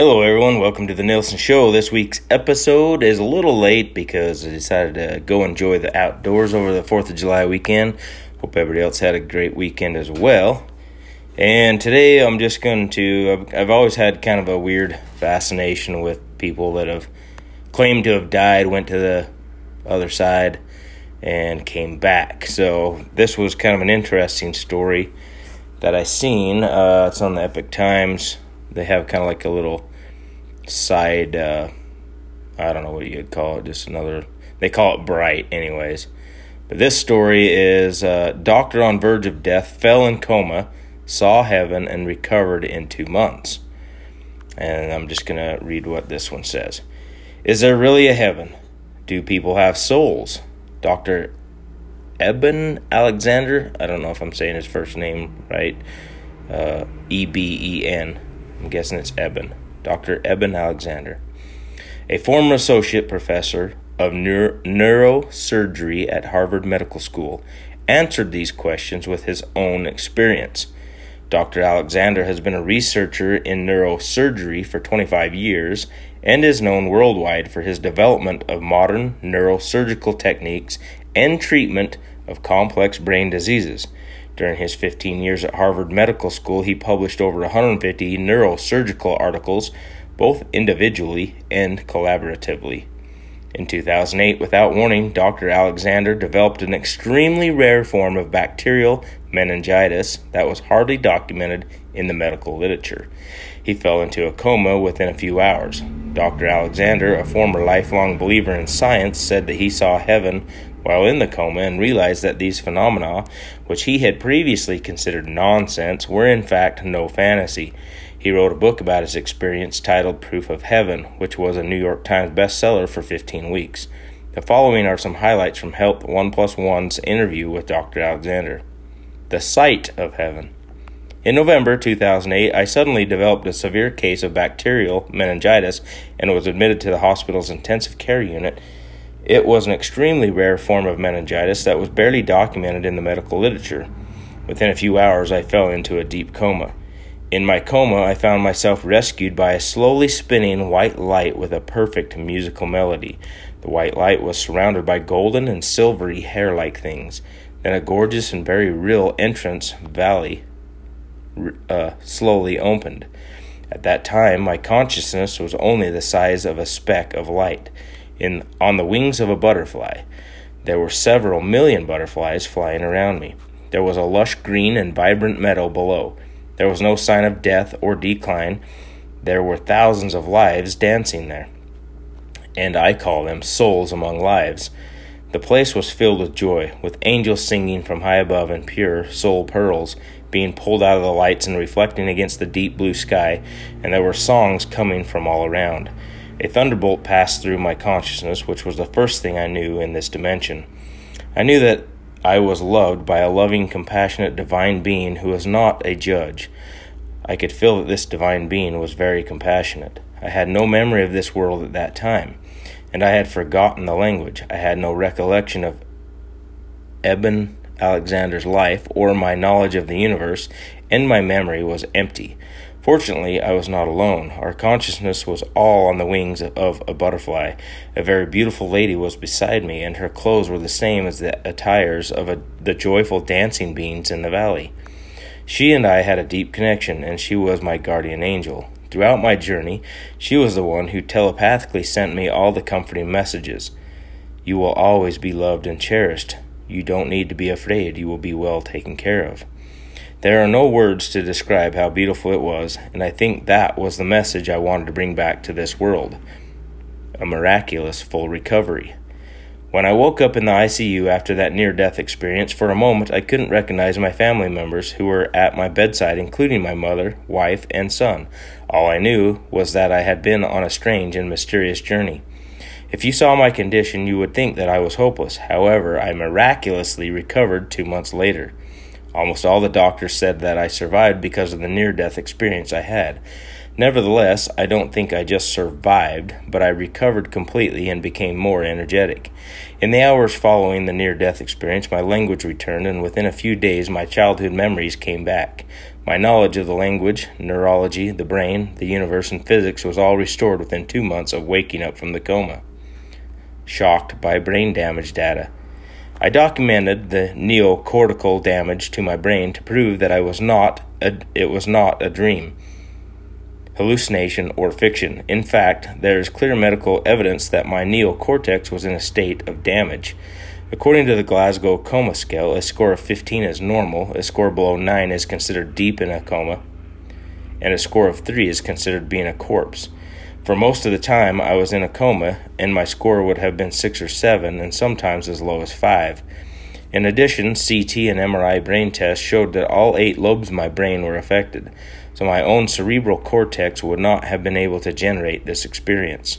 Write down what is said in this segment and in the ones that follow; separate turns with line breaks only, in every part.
Hello, everyone. Welcome to the Nielson Show. This week's episode is a little late because I decided to go enjoy the outdoors over the 4th of July weekend. Hope everybody else had a great weekend as well. And today I'm just going to. I've, I've always had kind of a weird fascination with people that have claimed to have died, went to the other side, and came back. So this was kind of an interesting story that I seen. Uh, it's on the Epoch Times. They have kind of like a little side uh, I don't know what you'd call it, just another they call it bright anyways. But this story is uh, doctor on verge of death fell in coma, saw heaven and recovered in 2 months. And I'm just going to read what this one says. Is there really a heaven? Do people have souls? Dr. Eben Alexander, I don't know if I'm saying his first name right. Uh, e B E N. I'm guessing it's Eben. Dr. Eben Alexander, a former associate professor of neuro- neurosurgery at Harvard Medical School, answered these questions with his own experience. Dr. Alexander has been a researcher in neurosurgery for 25 years and is known worldwide for his development of modern neurosurgical techniques and treatment of complex brain diseases. During his 15 years at Harvard Medical School, he published over 150 neurosurgical articles, both individually and collaboratively. In 2008, without warning, Dr. Alexander developed an extremely rare form of bacterial meningitis that was hardly documented in the medical literature. He fell into a coma within a few hours. Dr. Alexander, a former lifelong believer in science, said that he saw heaven while in the coma and realized that these phenomena, which he had previously considered nonsense, were in fact no fantasy. He wrote a book about his experience titled Proof of Heaven, which was a New York Times bestseller for 15 weeks. The following are some highlights from Health 1 Plus 1's interview with Dr. Alexander. The Sight of Heaven. In November 2008, I suddenly developed a severe case of bacterial meningitis and was admitted to the hospital's intensive care unit it was an extremely rare form of meningitis that was barely documented in the medical literature. Within a few hours, I fell into a deep coma. In my coma, I found myself rescued by a slowly spinning white light with a perfect musical melody. The white light was surrounded by golden and silvery hair like things. Then a gorgeous and very real entrance valley uh, slowly opened. At that time, my consciousness was only the size of a speck of light in on the wings of a butterfly. There were several million butterflies flying around me. There was a lush green and vibrant meadow below. There was no sign of death or decline. There were thousands of lives dancing there. And I call them souls among lives. The place was filled with joy, with angels singing from high above and pure soul pearls being pulled out of the lights and reflecting against the deep blue sky, and there were songs coming from all around. A thunderbolt passed through my consciousness, which was the first thing I knew in this dimension. I knew that I was loved by a loving, compassionate divine being who was not a judge. I could feel that this divine being was very compassionate. I had no memory of this world at that time, and I had forgotten the language. I had no recollection of Eben Alexander's life or my knowledge of the universe, and my memory was empty. Fortunately, I was not alone. Our consciousness was all on the wings of a butterfly. A very beautiful lady was beside me, and her clothes were the same as the attires of a, the joyful dancing beings in the valley. She and I had a deep connection, and she was my guardian angel. Throughout my journey, she was the one who telepathically sent me all the comforting messages. You will always be loved and cherished. You don't need to be afraid. You will be well taken care of. There are no words to describe how beautiful it was, and I think that was the message I wanted to bring back to this world a miraculous full recovery. When I woke up in the ICU after that near death experience, for a moment I couldn't recognize my family members who were at my bedside, including my mother, wife, and son. All I knew was that I had been on a strange and mysterious journey. If you saw my condition, you would think that I was hopeless. However, I miraculously recovered two months later. Almost all the doctors said that I survived because of the near death experience I had. Nevertheless, I don't think I just survived, but I recovered completely and became more energetic. In the hours following the near death experience, my language returned, and within a few days, my childhood memories came back. My knowledge of the language, neurology, the brain, the universe, and physics was all restored within two months of waking up from the coma. Shocked by brain damage data. I documented the neocortical damage to my brain to prove that I was not a, it was not a dream, hallucination, or fiction. In fact, there is clear medical evidence that my neocortex was in a state of damage. According to the Glasgow Coma Scale, a score of 15 is normal, a score below 9 is considered deep in a coma, and a score of 3 is considered being a corpse. For most of the time, I was in a coma, and my score would have been 6 or 7, and sometimes as low as 5. In addition, CT and MRI brain tests showed that all eight lobes of my brain were affected, so my own cerebral cortex would not have been able to generate this experience.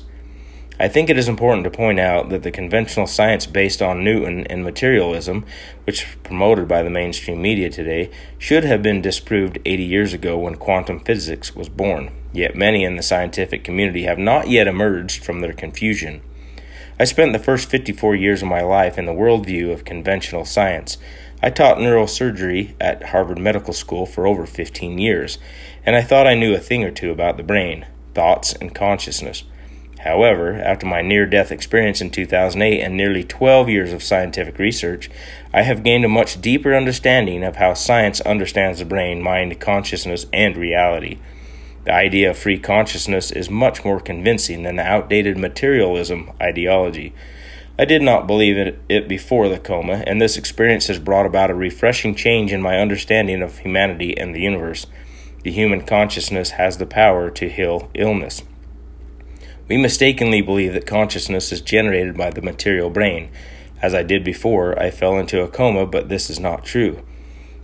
I think it is important to point out that the conventional science based on Newton and materialism, which is promoted by the mainstream media today, should have been disproved 80 years ago when quantum physics was born. Yet many in the scientific community have not yet emerged from their confusion. I spent the first 54 years of my life in the worldview of conventional science. I taught neurosurgery at Harvard Medical School for over 15 years, and I thought I knew a thing or two about the brain, thoughts, and consciousness. However, after my near death experience in 2008 and nearly 12 years of scientific research, I have gained a much deeper understanding of how science understands the brain, mind, consciousness, and reality. The idea of free consciousness is much more convincing than the outdated materialism ideology. I did not believe it before the coma, and this experience has brought about a refreshing change in my understanding of humanity and the universe. The human consciousness has the power to heal illness. We mistakenly believe that consciousness is generated by the material brain. As I did before, I fell into a coma, but this is not true.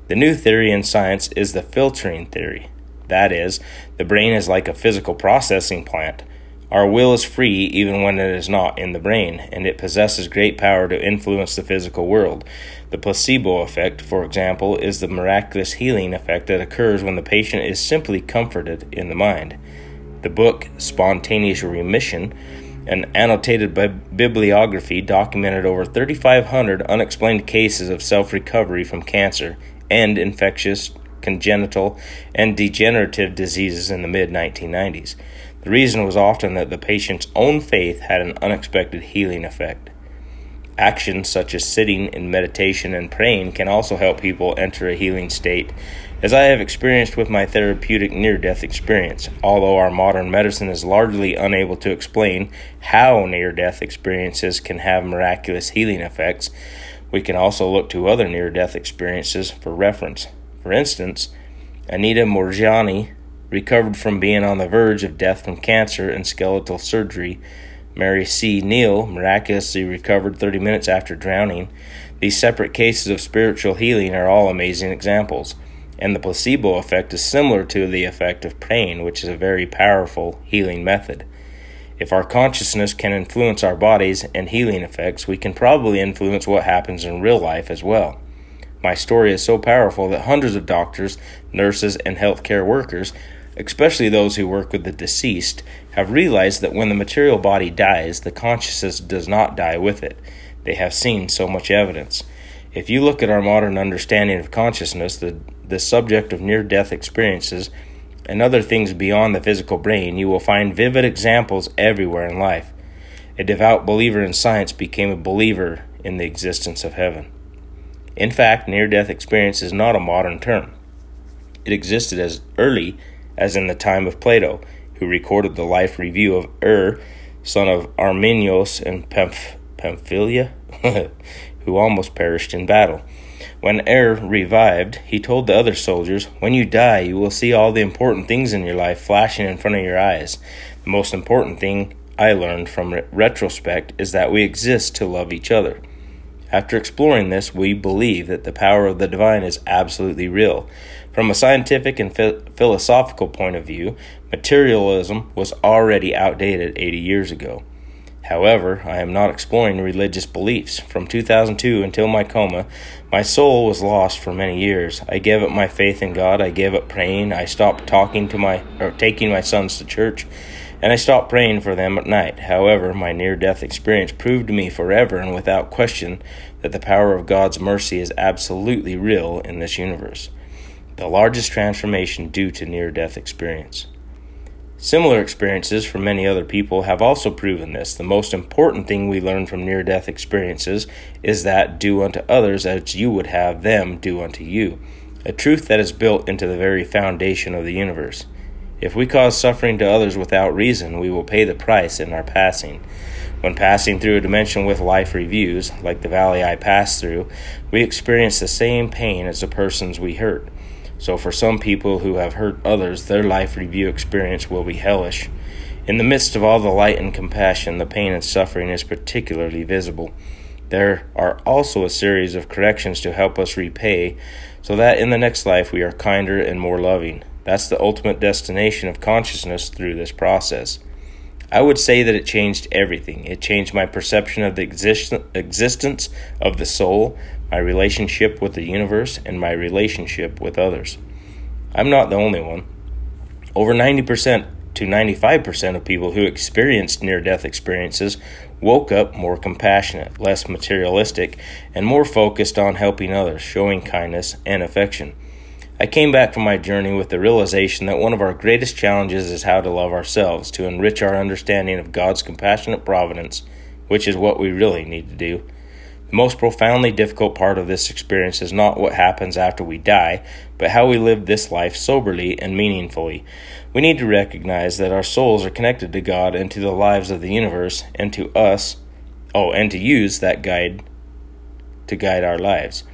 The new theory in science is the filtering theory. That is, the brain is like a physical processing plant. Our will is free even when it is not in the brain, and it possesses great power to influence the physical world. The placebo effect, for example, is the miraculous healing effect that occurs when the patient is simply comforted in the mind. The book, Spontaneous Remission, an annotated bibliography, documented over 3,500 unexplained cases of self recovery from cancer and infectious, congenital, and degenerative diseases in the mid 1990s. The reason was often that the patient's own faith had an unexpected healing effect. Actions such as sitting in meditation and praying can also help people enter a healing state as I have experienced with my therapeutic near death experience, although our modern medicine is largely unable to explain how near death experiences can have miraculous healing effects, we can also look to other near death experiences for reference. For instance, Anita Moorjani recovered from being on the verge of death from cancer and skeletal surgery. Mary C. Neal miraculously recovered 30 minutes after drowning. These separate cases of spiritual healing are all amazing examples and the placebo effect is similar to the effect of pain, which is a very powerful healing method. If our consciousness can influence our bodies and healing effects, we can probably influence what happens in real life as well. My story is so powerful that hundreds of doctors, nurses, and healthcare workers, especially those who work with the deceased, have realized that when the material body dies, the consciousness does not die with it. They have seen so much evidence. If you look at our modern understanding of consciousness, the, the subject of near death experiences, and other things beyond the physical brain, you will find vivid examples everywhere in life. A devout believer in science became a believer in the existence of heaven. In fact, near death experience is not a modern term. It existed as early as in the time of Plato, who recorded the life review of Ur, son of Armenius and Pamph- Pamphylia. who almost perished in battle. When Ur revived, he told the other soldiers, When you die, you will see all the important things in your life flashing in front of your eyes. The most important thing I learned from re- retrospect is that we exist to love each other. After exploring this, we believe that the power of the divine is absolutely real. From a scientific and philosophical point of view, materialism was already outdated 80 years ago. However, I am not exploring religious beliefs. From 2002 until my coma, my soul was lost for many years. I gave up my faith in God. I gave up praying. I stopped talking to my or taking my sons to church, and I stopped praying for them at night. However, my near-death experience proved to me forever and without question that the power of God's mercy is absolutely real in this universe. the largest transformation due to near death experience. Similar experiences from many other people have also proven this. The most important thing we learn from near death experiences is that do unto others as you would have them do unto you, a truth that is built into the very foundation of the universe. If we cause suffering to others without reason, we will pay the price in our passing. When passing through a dimension with life reviews, like the valley I passed through, we experience the same pain as the persons we hurt. So, for some people who have hurt others, their life review experience will be hellish. In the midst of all the light and compassion, the pain and suffering is particularly visible. There are also a series of corrections to help us repay, so that in the next life we are kinder and more loving. That's the ultimate destination of consciousness through this process. I would say that it changed everything. It changed my perception of the exist- existence of the soul, my relationship with the universe, and my relationship with others. I'm not the only one. Over 90% to 95% of people who experienced near death experiences woke up more compassionate, less materialistic, and more focused on helping others, showing kindness and affection. I came back from my journey with the realization that one of our greatest challenges is how to love ourselves, to enrich our understanding of God's compassionate providence, which is what we really need to do. The most profoundly difficult part of this experience is not what happens after we die, but how we live this life soberly and meaningfully. We need to recognize that our souls are connected to God and to the lives of the universe and to us, oh, and to use that guide to guide our lives.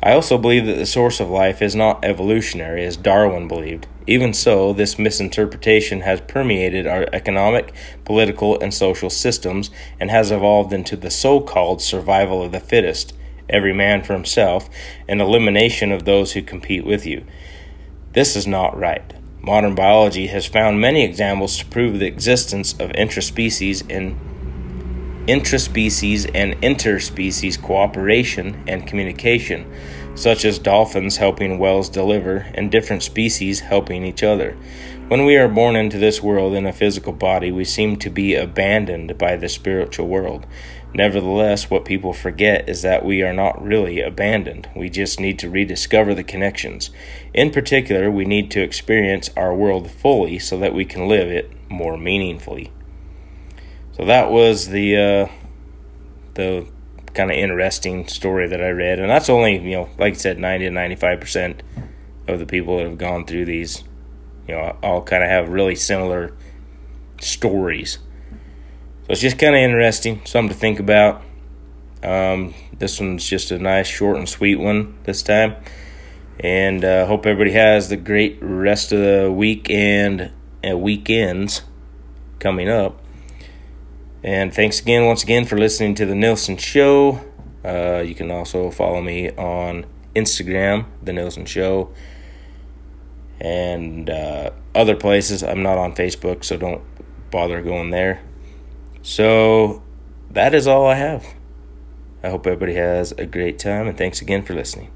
I also believe that the source of life is not evolutionary, as Darwin believed. Even so, this misinterpretation has permeated our economic, political, and social systems and has evolved into the so called survival of the fittest, every man for himself, and elimination of those who compete with you. This is not right. Modern biology has found many examples to prove the existence of interspecies in intraspecies and interspecies cooperation and communication, such as dolphins helping whales deliver and different species helping each other. When we are born into this world in a physical body, we seem to be abandoned by the spiritual world. Nevertheless, what people forget is that we are not really abandoned. We just need to rediscover the connections. In particular, we need to experience our world fully so that we can live it more meaningfully. So that was the uh, the kind of interesting story that I read, and that's only you know, like I said, ninety to ninety five percent of the people that have gone through these, you know, all kind of have really similar stories. So it's just kind of interesting, something to think about. Um, this one's just a nice, short and sweet one this time, and uh, hope everybody has the great rest of the week and uh, weekends coming up. And thanks again, once again, for listening to The Nielson Show. Uh, you can also follow me on Instagram, The Nielson Show, and uh, other places. I'm not on Facebook, so don't bother going there. So that is all I have. I hope everybody has a great time, and thanks again for listening.